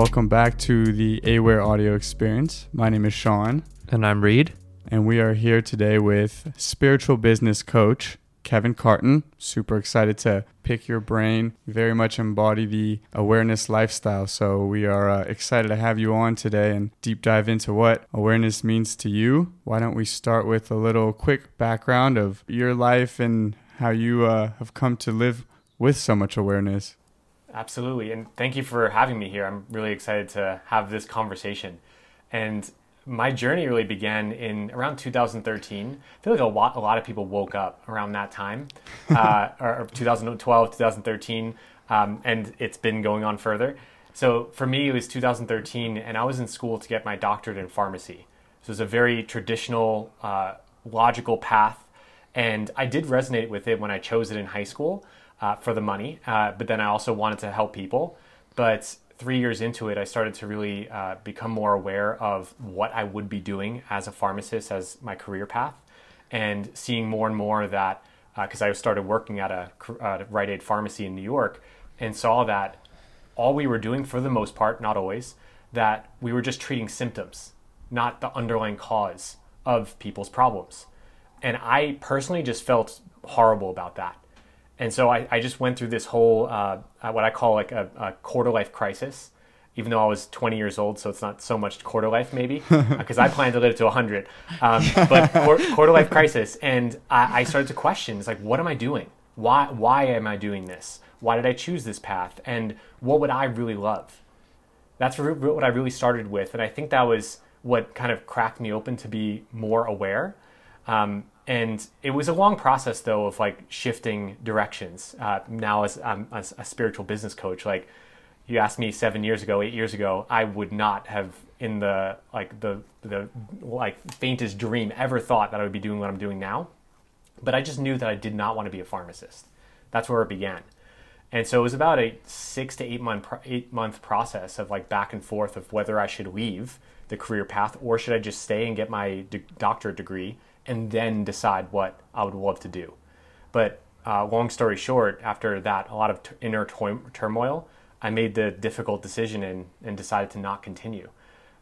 Welcome back to the Aware Audio Experience. My name is Sean, And I'm Reed. and we are here today with spiritual business coach Kevin Carton. Super excited to pick your brain. Very much embody the awareness lifestyle. So we are uh, excited to have you on today and deep dive into what awareness means to you. Why don't we start with a little quick background of your life and how you uh, have come to live with so much awareness? Absolutely. And thank you for having me here. I'm really excited to have this conversation. And my journey really began in around 2013. I feel like a lot, a lot of people woke up around that time, uh, or 2012, 2013, um, and it's been going on further. So for me, it was 2013, and I was in school to get my doctorate in pharmacy. So it was a very traditional, uh, logical path, and I did resonate with it when I chose it in high school uh, for the money, uh, but then I also wanted to help people. But three years into it, I started to really uh, become more aware of what I would be doing as a pharmacist, as my career path, and seeing more and more that because I started working at a uh, Rite Aid pharmacy in New York and saw that all we were doing, for the most part, not always, that we were just treating symptoms, not the underlying cause of people's problems. And I personally just felt horrible about that. And so I, I just went through this whole, uh, what I call like a, a, quarter life crisis, even though I was 20 years old, so it's not so much quarter life maybe, because I plan to live to 100. Um, but quarter life crisis. And I, I started to question, it's like, what am I doing? Why, why am I doing this? Why did I choose this path? And what would I really love? That's what I really started with. And I think that was what kind of cracked me open to be more aware. Um, and it was a long process though of like shifting directions. Uh, now as, um, as a spiritual business coach like you asked me seven years ago eight years ago i would not have in the like the the like faintest dream ever thought that i would be doing what i'm doing now. But i just knew that i did not want to be a pharmacist. That's where it began. And so it was about a six to eight month eight month process of like back and forth of whether i should leave the career path or should i just stay and get my doctorate degree and then decide what I would love to do. But uh, long story short, after that, a lot of t- inner to- turmoil, I made the difficult decision and, and decided to not continue,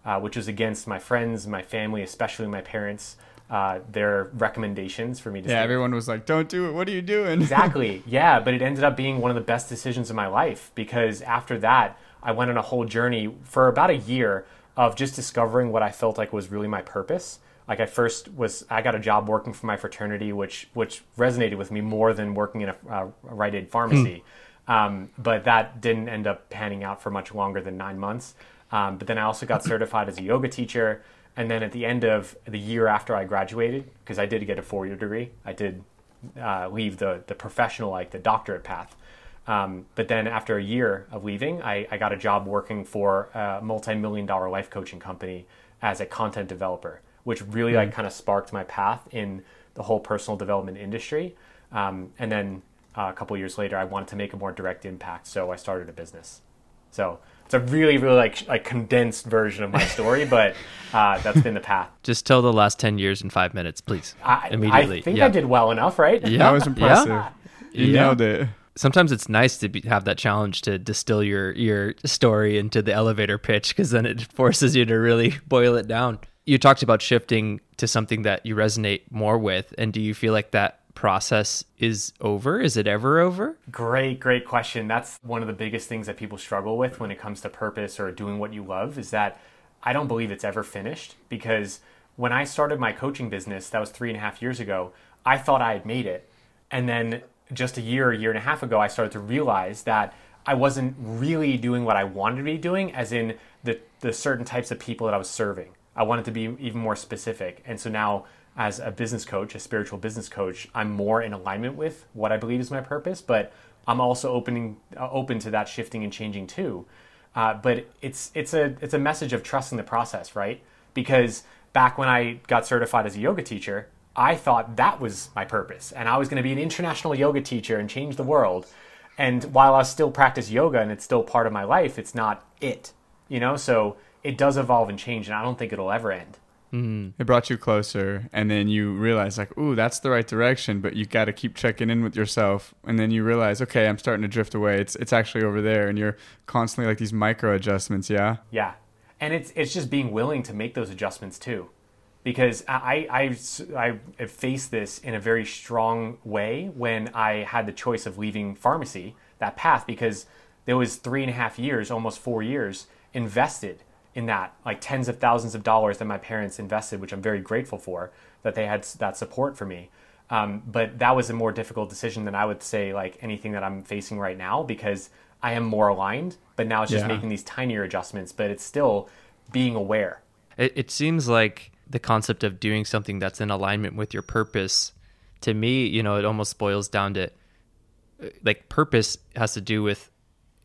uh, which was against my friends, my family, especially my parents. Uh, their recommendations for me to yeah stay. everyone was like don't do it what are you doing exactly yeah but it ended up being one of the best decisions of my life because after that i went on a whole journey for about a year of just discovering what i felt like was really my purpose like I first was I got a job working for my fraternity, which which resonated with me more than working in a, a Rite Aid pharmacy. Hmm. Um, but that didn't end up panning out for much longer than nine months. Um, but then I also got certified as a yoga teacher. And then at the end of the year after I graduated, because I did get a four year degree, I did uh, leave the the professional like the doctorate path. Um, but then after a year of leaving, I, I got a job working for a multi million dollar life coaching company as a content developer which really mm like kind of sparked my path in the whole personal development industry. Um, and then uh, a couple years later, I wanted to make a more direct impact, so I started a business. So it's a really, really like like condensed version of my story, but uh, that's been the path. Just tell the last ten years in five minutes, please. I, immediately. I think yeah. I did well enough, right? Yeah, that was impressive. Yeah. You yeah. nailed it sometimes it's nice to be, have that challenge to distill your your story into the elevator pitch because then it forces you to really boil it down you talked about shifting to something that you resonate more with and do you feel like that process is over? Is it ever over? Great great question. That's one of the biggest things that people struggle with when it comes to purpose or doing what you love is that i don't believe it's ever finished because when i started my coaching business that was three and a half years ago i thought i had made it. And then just a year a year and a half ago i started to realize that i wasn't really doing what i wanted to be doing as in the, the certain types of people that i was serving I wanted to be even more specific. And so now, as a business coach, a spiritual business coach, I'm more in alignment with what I believe is my purpose, but I'm also opening uh, open to that shifting and changing too. Uh, but it's it's a it's a message of trusting the process, right? Because back when I got certified as a yoga teacher, I thought that was my purpose, and I was going to be an international yoga teacher and change the world. And while I still practice yoga and it's still part of my life, it's not it, you know. So it does evolve and change, and I don't think it'll ever end. Mm. It brought you closer, and then you realize like, ooh, that's the right direction. But you got to keep checking in with yourself, and then you realize, okay, I'm starting to drift away. It's it's actually over there, and you're constantly like these micro adjustments. Yeah. Yeah, and it's it's just being willing to make those adjustments too, because I I I faced this in a very strong way when I had the choice of leaving pharmacy that path because there was three and a half years, almost four years invested in that, like tens of thousands of dollars that my parents invested, which I'm very grateful for that they had that support for me. Um, but that was a more difficult decision than I would say like anything that I'm facing right now because I am more aligned. But now it's just Yeah. making these tinier adjustments, but it's still being aware. It, it seems like the concept of doing something that's in alignment with your purpose, to me, you know, it almost boils down to uh, like purpose has to do with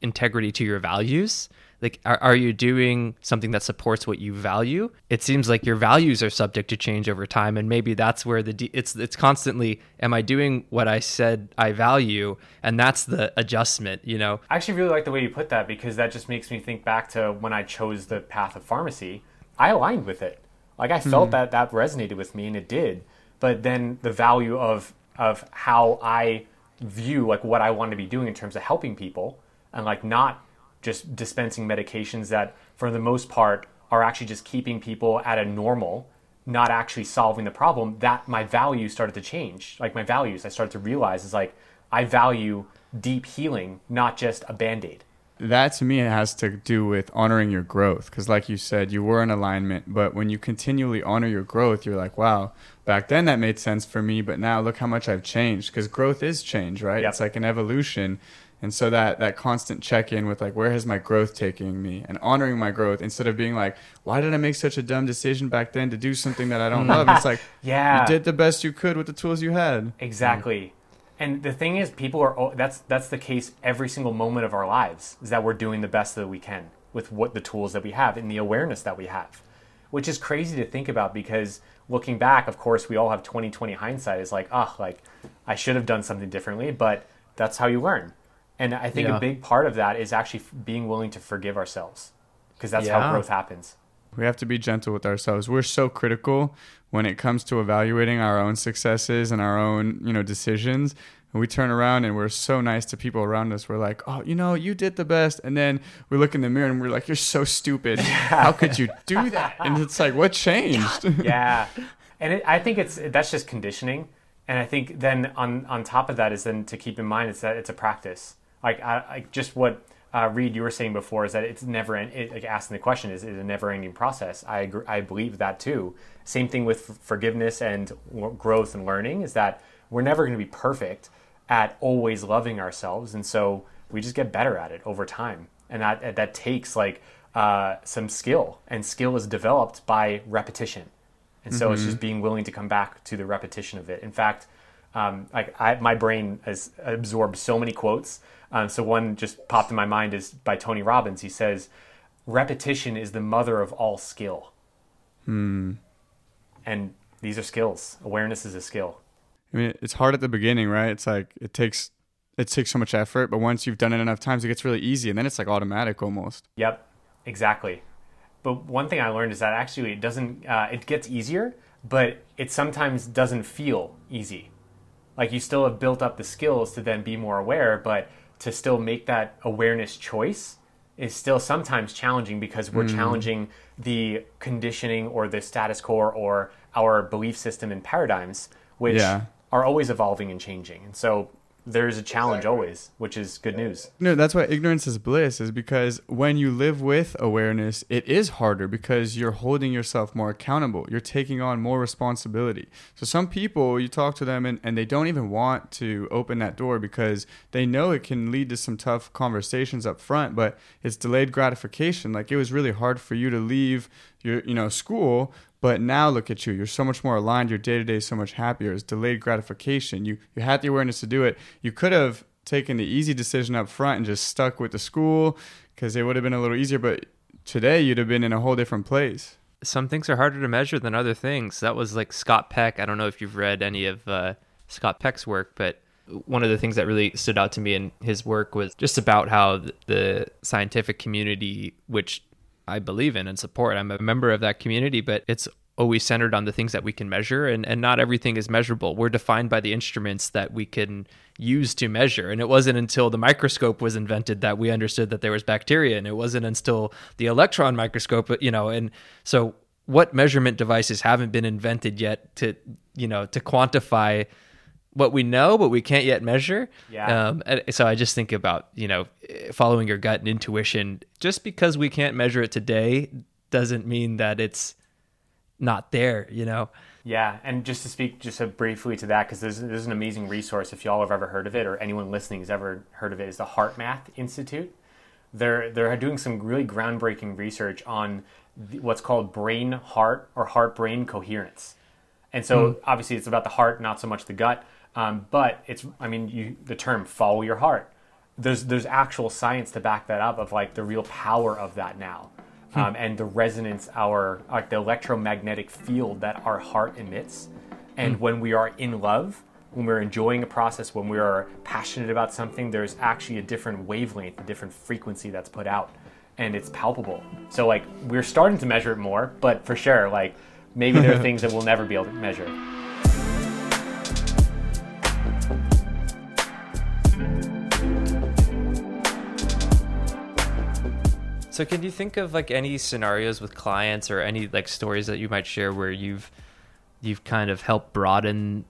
integrity to your values. Like, are, are you doing something that supports what you value? It seems like your values are subject to change over time, and maybe that's where the de- it's it's constantly, am I doing what I said I value? And that's the adjustment, you know. I actually really like the way you put that because that just makes me think back to when I chose the path of pharmacy. I aligned with it. Like I felt hmm. that that resonated with me and it did. But then the value of of how I view like what I want to be doing in terms of helping people and like not just dispensing medications that for the most part are actually just keeping people at a normal not actually solving the problem that my values started to change. Like my values i started to realize is like i value deep healing not just a band-aid. That to me has to do with honoring your growth because like you said you were in alignment but when you continually honor your growth you're like wow back then that made sense for me but now look how much i've changed because growth is change right? Yep. it's like an evolution and so that that constant check-in with like where has my growth taking me and honoring my growth instead of being like why did i make such a dumb decision back then to do something that i don't love it's like Yeah. you did the best you could with the tools you had Exactly. And the thing is, people are oh, that's that's the case every single moment of our lives is that we're doing the best that we can with what the tools that we have and the awareness that we have, which is crazy to think about because looking back, of course, we all have 2020 hindsight. Is like, ah, like I should have done something differently, but that's how you learn. And I think Yeah. a big part of that is actually being willing to forgive ourselves because that's how growth happens. We have to be gentle with ourselves. We're so critical when it comes to evaluating our own successes and our own, you know, decisions. And we turn around and we're so nice to people around us. We're like, "Oh, you know, you did the best." And then we look in the mirror and we're like, "You're so stupid. How could you do that?" And it's like, "What changed?" yeah and it, i think it's that's just conditioning and i think then on on top of that is then to keep in mind it's that it's a practice like I, like just what uh, Reed, you were saying before, is that it's never it, like asking the question is it a never-ending process? I agree, I believe that too. Same thing with f- forgiveness and w- growth and learning is that we're never going to be perfect at always loving ourselves, and so we just get better at it over time, and that that takes like uh, some skill, and skill is developed by repetition. And so it's just being willing to come back to the repetition of it. In fact, um, like I, my brain has absorbed so many quotes. Um, so one just popped in my mind is by Tony Robbins. He says, "Repetition is the mother of all skill." Hmm. And these are skills. Awareness is a skill. I mean, it's hard at the beginning, right? It's like it takes it takes so much effort, but once you've done it enough times, it gets really easy, and then it's like automatic almost. Yep, exactly. But one thing I learned is that actually it doesn't. Uh, it gets easier, but it sometimes doesn't feel easy. Like you still have built up the skills to then be more aware, but to still make that awareness choice is still sometimes challenging because we're mm. challenging the conditioning or the status quo or our belief system and paradigms, which Yeah. are always evolving and changing. And so there's a challenge always, which is good news. No, that's why ignorance is bliss, is because when you live with awareness, it is harder because you're holding yourself more accountable. You're taking on more responsibility. So some people, you talk to them and, and they don't even want to open that door because they know it can lead to some tough conversations up front, but it's delayed gratification. Like it was really hard for you to leave your, you know, school, but now look at you. You're so much more aligned. Your day to day is so much happier. It's delayed gratification. You you had the awareness to do it. You could have taken the easy decision up front and just stuck with the school because it would have been a little easier. But today you'd have been in a whole different place. some things are harder to measure than other things. That was like Scott Peck. I don't know if you've read any of uh, Scott Peck's work, but one of the things that really stood out to me in his work was just about how the scientific community, which I believe in and support, I'm a member of that community, but it's always centered on the things that we can measure and, and not everything is measurable. We're defined by the instruments that we can use to measure and it wasn't until the microscope was invented that we understood that there was bacteria and it wasn't until the electron microscope you know and so what measurement devices haven't been invented yet to you know to quantify what we know but we can't yet measure Yeah. um, so i just think about you know following your gut and intuition just because we can't measure it today doesn't mean that it's not there you know Yeah, and just to speak just so briefly to that, because there's, there's an amazing resource if y'all have ever heard of it, or anyone listening has ever heard of it, is the HeartMath Institute. They're they're doing some really groundbreaking research on what's called brain heart or heart brain coherence, and so obviously it's about the heart, not so much the gut. Um, but it's I mean you the term follow your heart. There's there's actual science to back that up of like the real power of that now um, and the resonance our like the electromagnetic field that our heart emits. And when we are in love when we're enjoying a process when we are passionate about something there's actually a different wavelength a different frequency that's put out and it's palpable. So like we're starting to measure it more but for sure like maybe there are things that we'll never be able to measure So can you think of like any scenarios with clients or any like stories that you might share where you've you've kind of helped broaden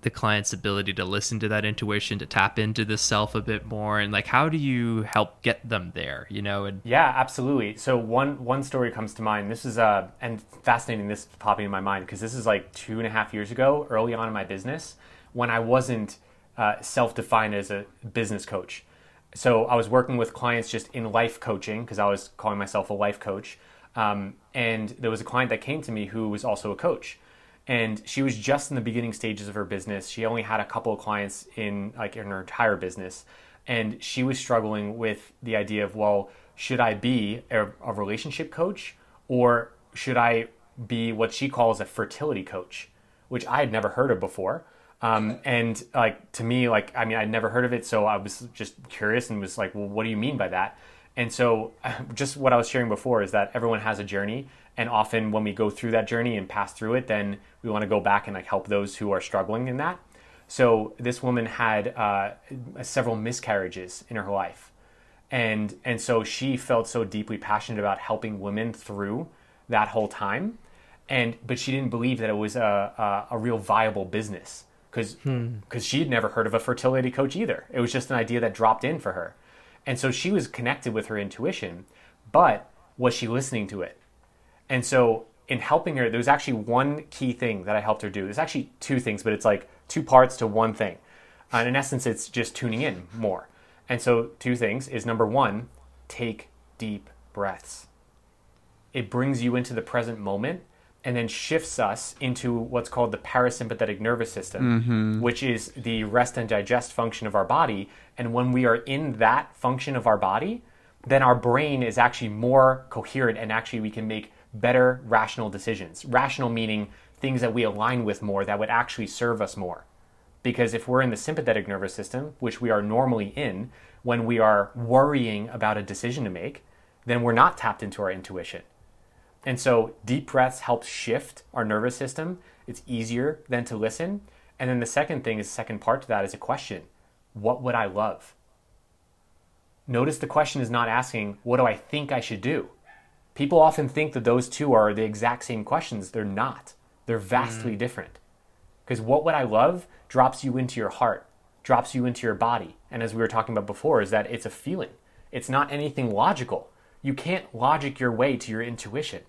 the client's ability to listen to that intuition, to tap into the self a bit more and like how do you help get them there, you know? And Yeah, absolutely. So one one story comes to mind. This is uh and fascinating. This popping in my mind because this is like two and a half years ago, early on in my business, when I wasn't uh, self-defined as a business coach. So I was working with clients just in life coaching because I was calling myself a life coach. Um, and there was a client that came to me who was also a coach and she was just in the beginning stages of her business. She only had a couple of clients in like in her entire business, and she was struggling with the idea of well, should I be a, a relationship coach or should I be what she calls a fertility coach, which I had never heard of before. Um, and like to me, like I mean, I'd never heard of it, so I was just curious and was like, well, what do you mean by that? And so, just what I was sharing before is that everyone has a journey, and often when we go through that journey and pass through it, then we want to go back and like help those who are struggling in that. So this woman had uh, several miscarriages in her life, and and so she felt so deeply passionate about helping women through that whole time, and but she didn't believe that it was a a, a real viable business because because hmm. she had never heard of a fertility coach either. It was just an idea that dropped in for her. And so she was connected with her intuition, but was she listening to it? And so in helping her, there was actually one key thing that I helped her do. There's actually two things, but it's like two parts to one thing. Uh, and in essence, it's just tuning in more. And so two things is number one, take deep breaths. It brings you into the present moment and then shifts us into what's called the parasympathetic nervous system, mm-hmm. which is the rest and digest function of our body. And when we are in that function of our body, then our brain is actually more coherent and actually we can make better rational decisions. Rational meaning things that we align with more that would actually serve us more. Because if we're in the sympathetic nervous system, which we are normally in, when we are worrying about a decision to make, then we're not tapped into our intuition. And so deep breaths help shift our nervous system. It's easier than to listen. And then the second thing is second part to that is a question. What would I love? Notice the question is not asking, what do I think I should do? People often think that those two are the exact same questions. They're not. They're vastly mm. different. Because what would I love drops you into your heart, drops you into your body. And as we were talking about before, is that it's a feeling. It's not anything logical. You can't logic your way to your intuition.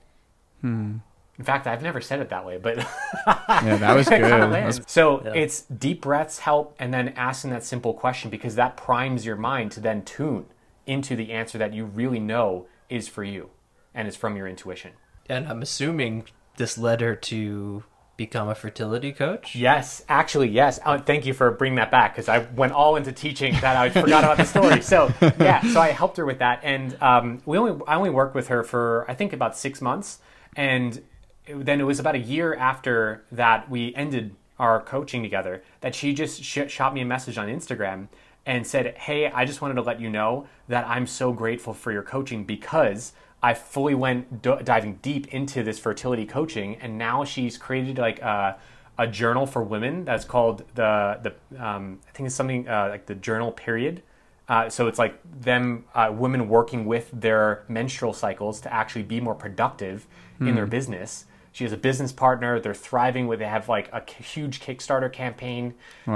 Hmm. In fact, I've never said it that way, but Yeah, that was good. kinda That's- lands. So it's deep breaths help, and then asking that simple question because that primes your mind to then tune into the answer that you really know is for you and is from your intuition. and I'm assuming this led her to become a fertility coach. Yes, actually, yes. Uh, thank you for bringing that back because I went all into teaching that I forgot about the story. So yeah, so I helped her with that, and um, we only I only worked with her for I think about six months, and then it was about a year after that we ended our coaching together that she just sh- shot me a message on Instagram and said, "Hey, I just wanted to let you know that I'm so grateful for your coaching because I fully went d- diving deep into this fertility coaching, and now she's created like a, a journal for women that's called the the um, I think it's something uh, like the journal period. Uh, so it's like them uh, women working with their menstrual cycles to actually be more productive in their business. She has a business partner. They're thriving. With they have like a huge Kickstarter campaign,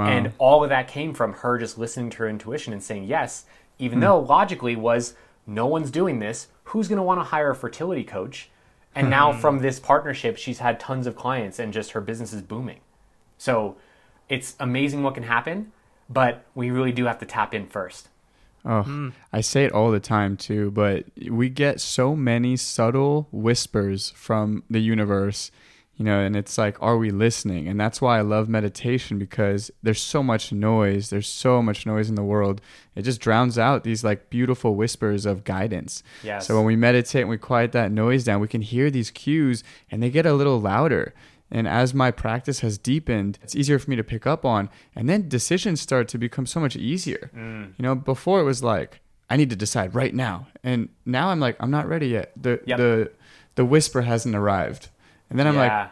and all of that came from her just listening to her intuition and saying yes, even though logically was no one's doing this. Who's going to want to hire a fertility coach? And now hmm. from this partnership, she's had tons of clients and just her business is booming. So it's amazing what can happen, but we really do have to tap in first. Oh, hmm. I say it all the time too, but we get so many subtle whispers from the universe, you know, and it's like, are we listening? And that's why I love meditation because there's so much noise. There's so much noise in the world. It just drowns out these like beautiful whispers of guidance. Yes. So when we meditate and we quiet that noise down, we can hear these cues and they get a little louder. And as my practice has deepened, it's easier for me to pick up on. And then decisions start to become so much easier. Mm. You know, before it was like, I need to decide right now. And now I'm like, I'm not ready yet. The Yep. the the whisper hasn't arrived. And then I'm yeah. like,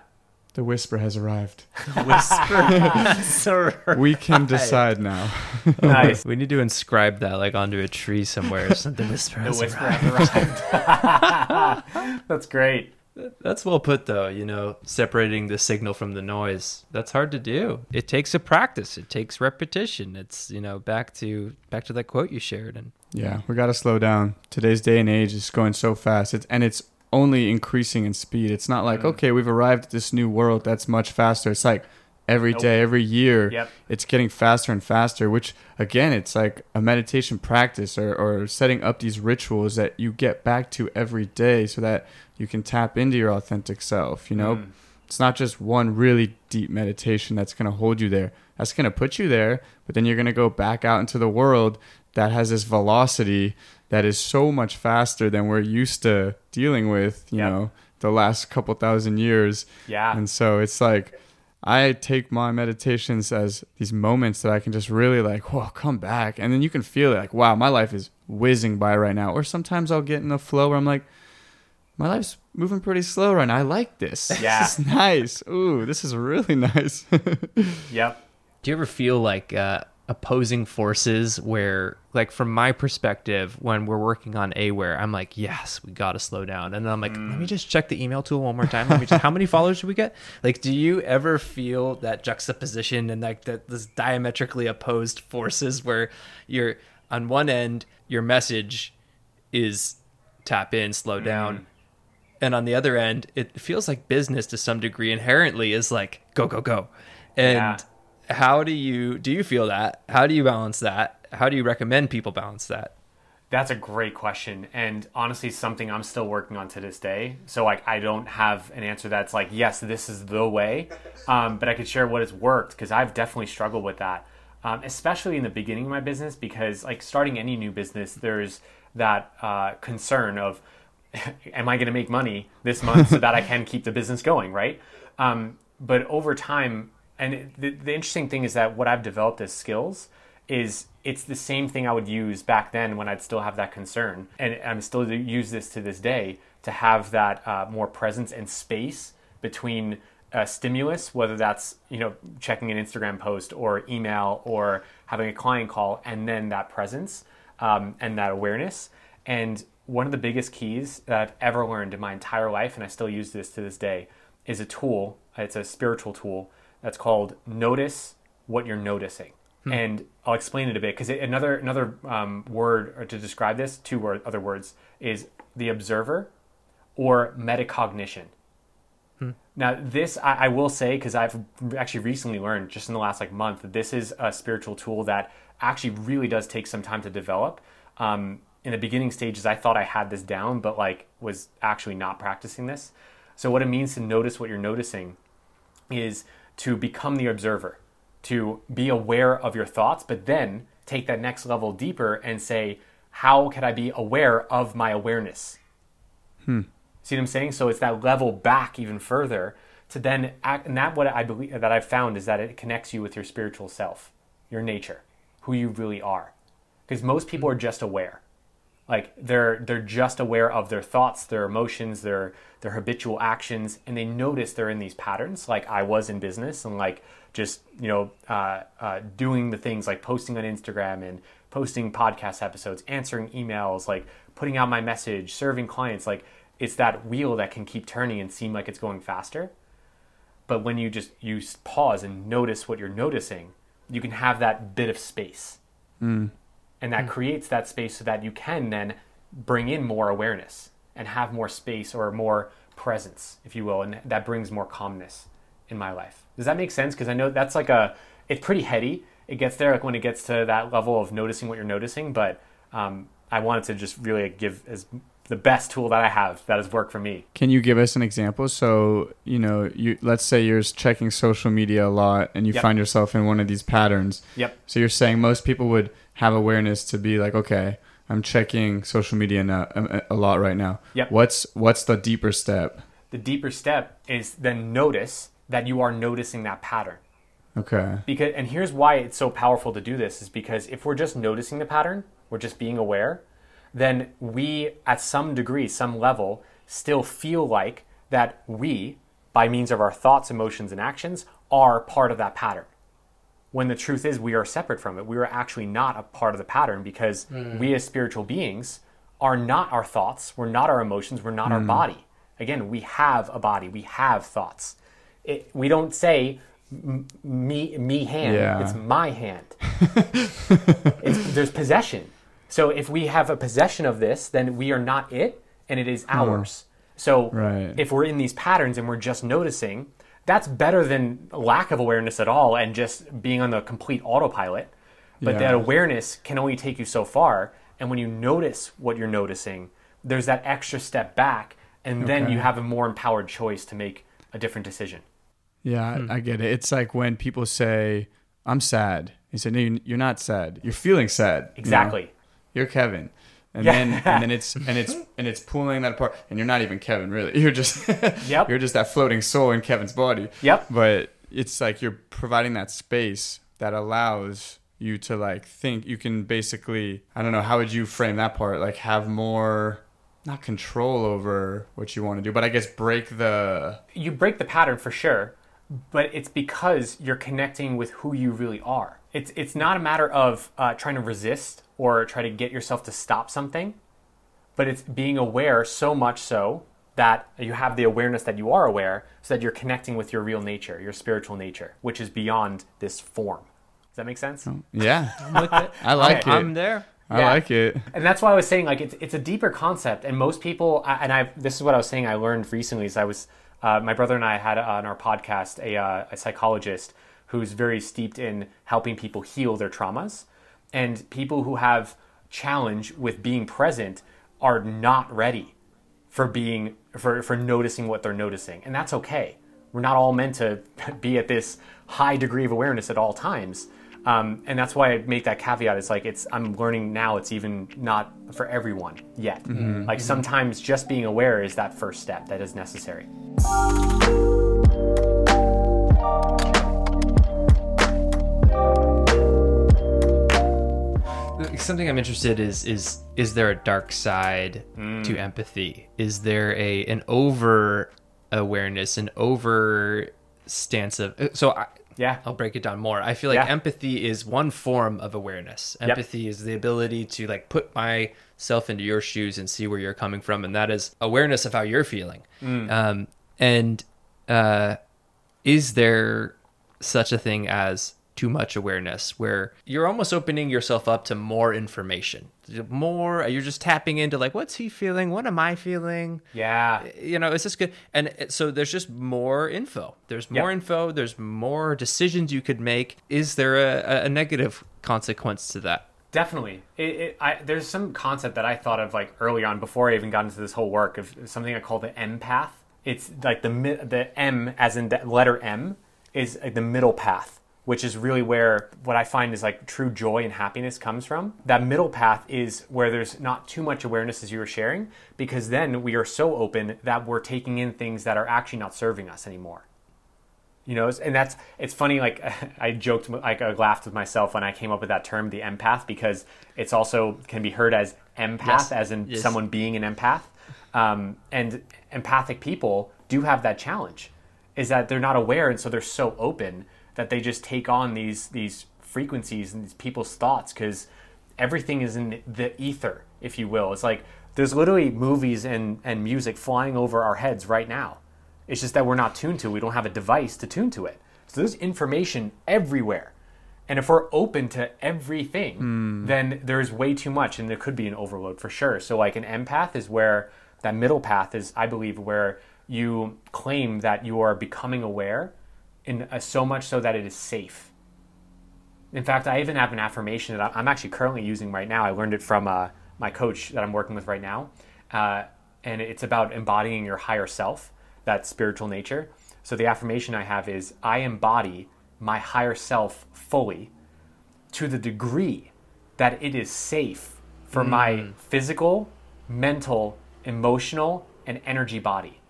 the whisper has arrived. Whisper. Sorry. We can decide now. nice. We need to inscribe that like onto a tree somewhere. or something. whisper. The has whisper arrived. has arrived. That's great. That's well put, though. You know, separating the signal from the noise. That's hard to do. It takes a practice. It takes repetition. It's you know back to back to that quote you shared, and Yeah, we got to slow down. Today's day and age is going so fast. It's and it's only increasing in speed. It's not like, mm. okay, we've arrived at this new world that's much faster. It's like every Nope. day, every year, Yep. it's getting faster and faster, which again, it's like a meditation practice or, or setting up these rituals that you get back to every day so that you can tap into your authentic self, you know? Mm. It's not just one really deep meditation that's going to hold you there. That's going to put you there, but then you're going to go back out into the world that has this velocity that is so much faster than we're used to dealing with, you Yep. know, the last couple thousand years. Yeah. And so it's like I take my meditations as these moments that I can just really like, whoa, come back. And then you can feel it like, wow, my life is whizzing by right now. Or sometimes I'll get in a flow where I'm like, my life's moving pretty slow right now. I like this. Yeah. This is nice. Ooh, this is really nice. Yep. Do you ever feel like uh, opposing forces where, like, from my perspective, when we're working on Aware, I'm like, yes, we got to slow down. And then I'm like, let me mm. just check the email tool one more time. Let me just, how many followers do we get? Like, do you ever feel that juxtaposition and like that this diametrically opposed forces where you're on one end, your message is tap in, slow down. Mm. And on the other end, it feels like business to some degree inherently is like go, go, go. And Yeah. How do you do you feel that? How do you balance that? How do you recommend people balance that? That's a great question, and honestly, something I'm still working on to this day. So, like, I don't have an answer that's like, yes, this is the way, um, but I could share what has worked because I've definitely struggled with that, um, especially in the beginning of my business. Because, like, starting any new business, there's that uh, concern of, am I going to make money this month so that I can keep the business going, right? Um, but over time, and the, the interesting thing is that what I've developed as skills is it's the same thing I would use back then when I'd still have that concern, and I'm still use this to this day to have that uh, more presence and space between uh, stimulus, whether that's you know checking an Instagram post or email or having a client call, and then that presence um, and that awareness. And one of the biggest keys that I've ever learned in my entire life, and I still use this to this day, is a tool. It's a spiritual tool that's called Notice What You're Noticing. And I'll explain it a bit because another another um, word to describe this, two word, other words, is the observer or metacognition. Now, this I, I will say because I've actually recently learned just in the last like month that this is a spiritual tool that actually really does take some time to develop. Um, in the beginning stages, I thought I had this down, but like was actually not practicing this. So, what it means to notice what you're noticing is to become the observer, to be aware of your thoughts, but then take that next level deeper and say, how can I be aware of my awareness? Hmm. See what I'm saying? So it's that level back even further to then act, and that what I believe that I've found is that it connects you with your spiritual self, your nature, who you really are. Because most people are just aware. Like they're they're just aware of their thoughts, their emotions, their their habitual actions, and they notice they're in these patterns. Like I was in business, and like just you know uh, uh, doing the things like posting on Instagram and posting podcast episodes, answering emails, like putting out my message, serving clients. Like it's that wheel that can keep turning and seem like it's going faster. But when you just you pause and notice what you're noticing, you can have that bit of space. Mm. And that mm. creates that space so that you can then bring in more awareness and have more space or more presence, if you will, and that brings more calmness in my life. Does that make sense? Because I know that's like a, it's pretty heady. It gets there like when it gets to that level of noticing what you're noticing, but um, I wanted to just really give as the best tool that I have that has worked for me. Can you give us an example? So, you know, you let's say you're checking social media a lot and you Yep. find yourself in one of these patterns. Yep. So you're saying most people would have awareness to be like, okay, I'm checking social media now, a, a lot right now. Yep. What's what's the deeper step? The deeper step is then notice that you are noticing that pattern. Okay. because and here's why it's so powerful to do this is because if we're just noticing the pattern we're just being aware then we at some degree some level still feel like that we by means of our thoughts emotions and actions are part of that pattern when the truth is we are separate from it. We are actually not a part of the pattern because mm. we as spiritual beings are not our thoughts. We're not our emotions. We're not our mm. body. Again we have a body. We have thoughts. It, we don't say m- me me hand. Yeah. it's my hand. It's, there's possession. So if we have a possession of this then we are not it and it is mm. ours. So Right. if we're in these patterns and we're just noticing that's better than lack of awareness at all and just being on the complete autopilot but Yeah. that awareness can only take you so far and when you notice what you're noticing there's that extra step back and then Okay. you have a more empowered choice to make a different decision Yeah, Hmm. I I get it. It's like when people say, "I'm sad." You say, "No, you- you're not sad. You're feeling sad." you know? exactly You're Kevin. And Yeah. then and then it's and it's and it's pulling that apart and you're not even Kevin really. You're just Yep. you're just that floating soul in Kevin's body. Yep. But it's like you're providing that space that allows you to like think you can basically I don't know, how would you frame that part? Like have more not control over what you want to do, but I guess break the you break the pattern for sure, but it's because you're connecting with who you really are. It's it's not a matter of uh, trying to resist or try to get yourself to stop something, but it's being aware so much so that you have the awareness that you are aware, so that you're connecting with your real nature, your spiritual nature, which is beyond this form. Does that make sense? Yeah. I'm with it. I like Okay. it. I'm there. I Yeah. like it. and that's why I was saying like it's it's a deeper concept, and most people and I this is what I was saying I learned recently is I was uh, my brother and I had on our podcast a uh, a psychologist who's very steeped in helping people heal their traumas, and people who have challenge with being present are not ready for being for for noticing what they're noticing, and that's okay. We're not all meant to be at this high degree of awareness at all times. Um, and that's why I make that caveat. It's like it's I'm learning now. It's even not for everyone yet. Like sometimes just being aware is that first step that is necessary. Something I'm interested is is is there a dark side to empathy? Is there a an over awareness, an over stance of so I, Yeah. I'll break it down more. I feel like Yeah. empathy is one form of awareness. Yep. Empathy is the ability to like put myself into your shoes and see where you're coming from, and that is awareness of how you're feeling. Um, and uh, is there such a thing as too much awareness where you're almost opening yourself up to more information more you're just tapping into like what's he feeling what am i feeling Yeah. you know, it's just good. And so there's just more info. There's more Yep. info. There's more decisions you could make. Is there a, a negative consequence to that? Definitely. It, it, I, there's some concept that I thought of like early on before I even got into this whole work of something I call the empath. It's like the the M as in the letter M is like the middle path, which is really where what I find is like true joy and happiness comes from. That middle path is where there's not too much awareness as you were sharing, because then we are so open that we're taking in things that are actually not serving us anymore you know and that's it's funny like i joked like i laughed with myself when i came up with that term the empath because it's also can be heard as empath, Yes. as in Yes. someone being an empath. Um, and empathic people do have that challenge, is that they're not aware, and so they're so open that they just take on these these frequencies and these people's thoughts because everything is in the ether, if you will. It's like there's literally movies and, and music flying over our heads right now. It's just that we're not tuned to. it. We don't have a device to tune to it. So there's information everywhere. And if we're open to everything, hmm. then there's way too much and there could be an overload for sure. So like an empath is where that middle path is, I believe, where you claim that you are becoming aware in uh, so much so that it is safe. In fact, I even have an affirmation that I'm actually currently using right now. I learned it from uh, my coach that I'm working with right now. Uh, and it's about embodying your higher self, that spiritual nature. So the affirmation I have is I embody my higher self fully to the degree that it is safe for my physical, mental, emotional, and energy body.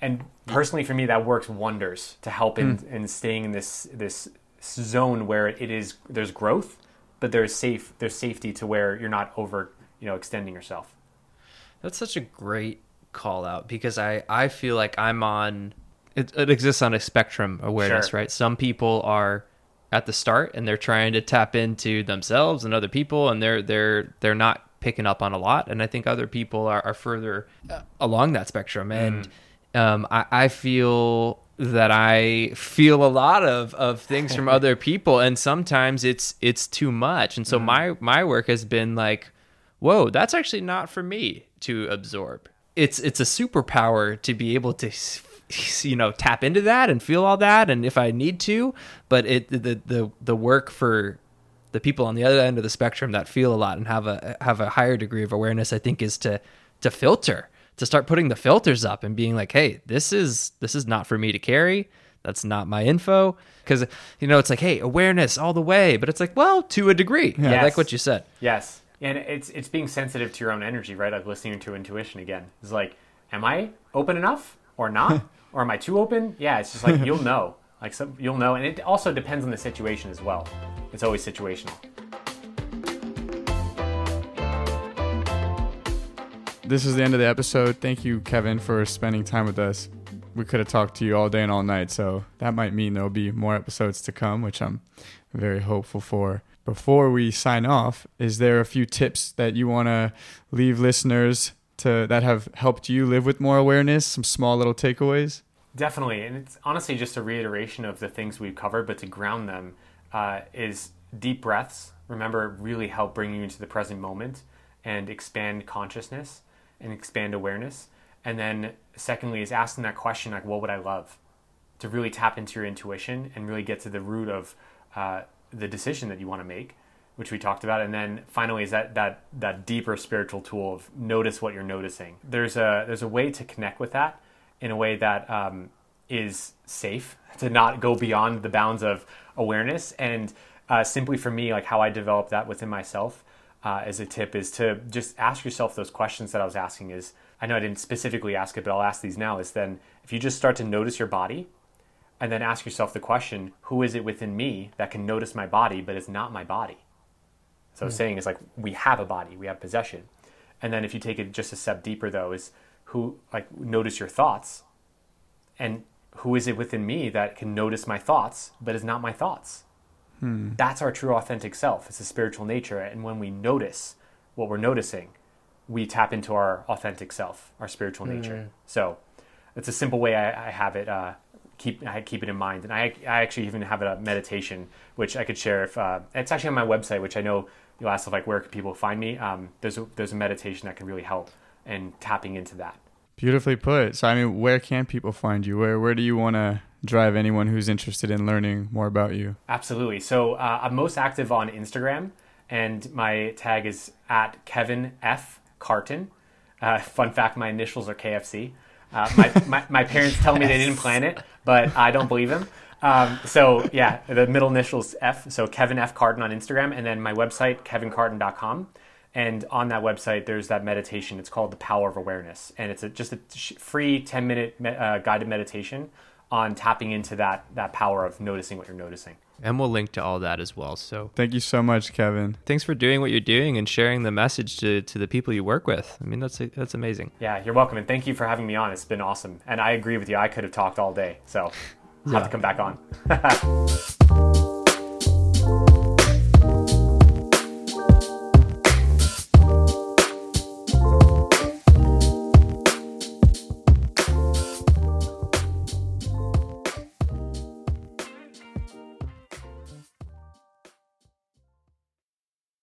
And personally, for me, that works wonders to help in, in staying in this this zone where it is there's growth, but there's safe there's safety to where you're not over you know extending yourself. That's such a great call out because I, I feel like I'm on it, it exists on a spectrum awareness, Sure. right? Some people are at the start and they're trying to tap into themselves and other people and they're they're they're not picking up on a lot and I think other people are, are further uh, along that spectrum and um, I, I feel that I feel a lot of, of things from other people and sometimes it's it's too much. And so my my work has been like whoa, that's actually not for me to absorb. It's it's a superpower to be able to you know tap into that and feel all that and if I need to, but it the the the work for the people on the other end of the spectrum that feel a lot and have a have a higher degree of awareness I think is to to filter, to start putting the filters up and being like, "Hey, this is this is not for me to carry. That's not my info." Cuz you know, it's like, "Hey, awareness all the way." But it's like, "Well, to a degree." I Yes. like what you said. Yes, and it's it's being sensitive to your own energy, right? Like listening to intuition again. It's like, am I open enough or not, or am I too open? Yeah, it's just like you'll know. Like some, you'll know, and it also depends on the situation as well. It's always situational. This is the end of the episode. Thank you, Kevin, for spending time with us. We could have talked to you all day and all night, so that might mean there'll be more episodes to come, which I'm very hopeful for. Before we sign off, is there a few tips that you want to leave listeners to that have helped you live with more awareness? Some small little takeaways? Definitely, and it's honestly just a reiteration of the things we've covered, but to ground them uh, is deep breaths. Remember, really help bring you into the present moment and expand consciousness and expand awareness. And then, secondly, is asking that question like, "What would I love?" To really tap into your intuition and really get to the root of uh, the decision that you want to make, which we talked about. And then finally, is that that that deeper spiritual tool of notice what you're noticing. There's a there's a way to connect with that in a way that um, is safe to not go beyond the bounds of awareness and uh, simply for me like how i developed that within myself uh, as a tip is to just ask yourself those questions that i was asking is i know i didn't specifically ask it but i'll ask these now is then if you just start to notice your body and then ask yourself the question who is it within me that can notice my body but is not my body so saying is like we have a body, we have possession. And then if you take it just a step deeper though, is who like notice your thoughts and who is it within me that can notice my thoughts but is not my thoughts? That's our true authentic self. It's a spiritual nature. And when we notice what we're noticing, we tap into our authentic self, our spiritual nature. So it's a simple way I, I have it. Uh, keep I keep it in mind, and I I actually even have a meditation which I could share. If uh, it's actually on my website, which I know you'll ask like where can people find me. Um, there's a, there's a meditation that can really help in tapping into that. Beautifully put. So, I mean, where can people find you? Where Where do you want to drive anyone who's interested in learning more about you? Absolutely. So uh, I'm most active on Instagram, and my tag is at Kevin F Carton. Uh, fun fact: my initials are KFC. Uh, my, my my parents tell me they didn't plan it, but I don't believe them. Um, so yeah, the middle initials F. So Kevin F Carton on Instagram, and then my website kevincarton.com. And on that website, there's that meditation. It's called the Power of Awareness, and it's a, just a free 10 minute me- uh, guided meditation on tapping into that that power of noticing what you're noticing. And we'll link to all that as well. So Thank you so much, Kevin. thanks for doing what you're doing and sharing the message to, to the people you work with. I mean, that's that's amazing. Yeah, you're welcome, and thank you for having me on. It's been awesome, and I agree with you. I could have talked all day, so I'll Yeah. have to come back on.